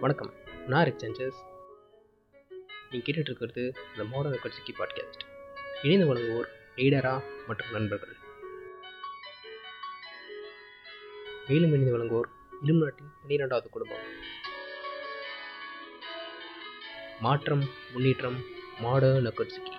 வணக்கம். நான் rig census நீங்கள் கேட்டுட்டு இருக்கிறது இந்த மாடர்ன் ரெக்கார்ட்ஸிக்கி பாட்காஸ்ட் இணைந்து வழங்குவோர் எய்டரா மற்றும் நண்பர்கள். மேலும் இணைந்து வழங்குவோர் இலுமினாட்டின் பன்னிரெண்டாவது குடும்பம். மாற்றம் முன்னேற்றம் மாடர்ன் ரெக்கார்ட்ஸிக்கி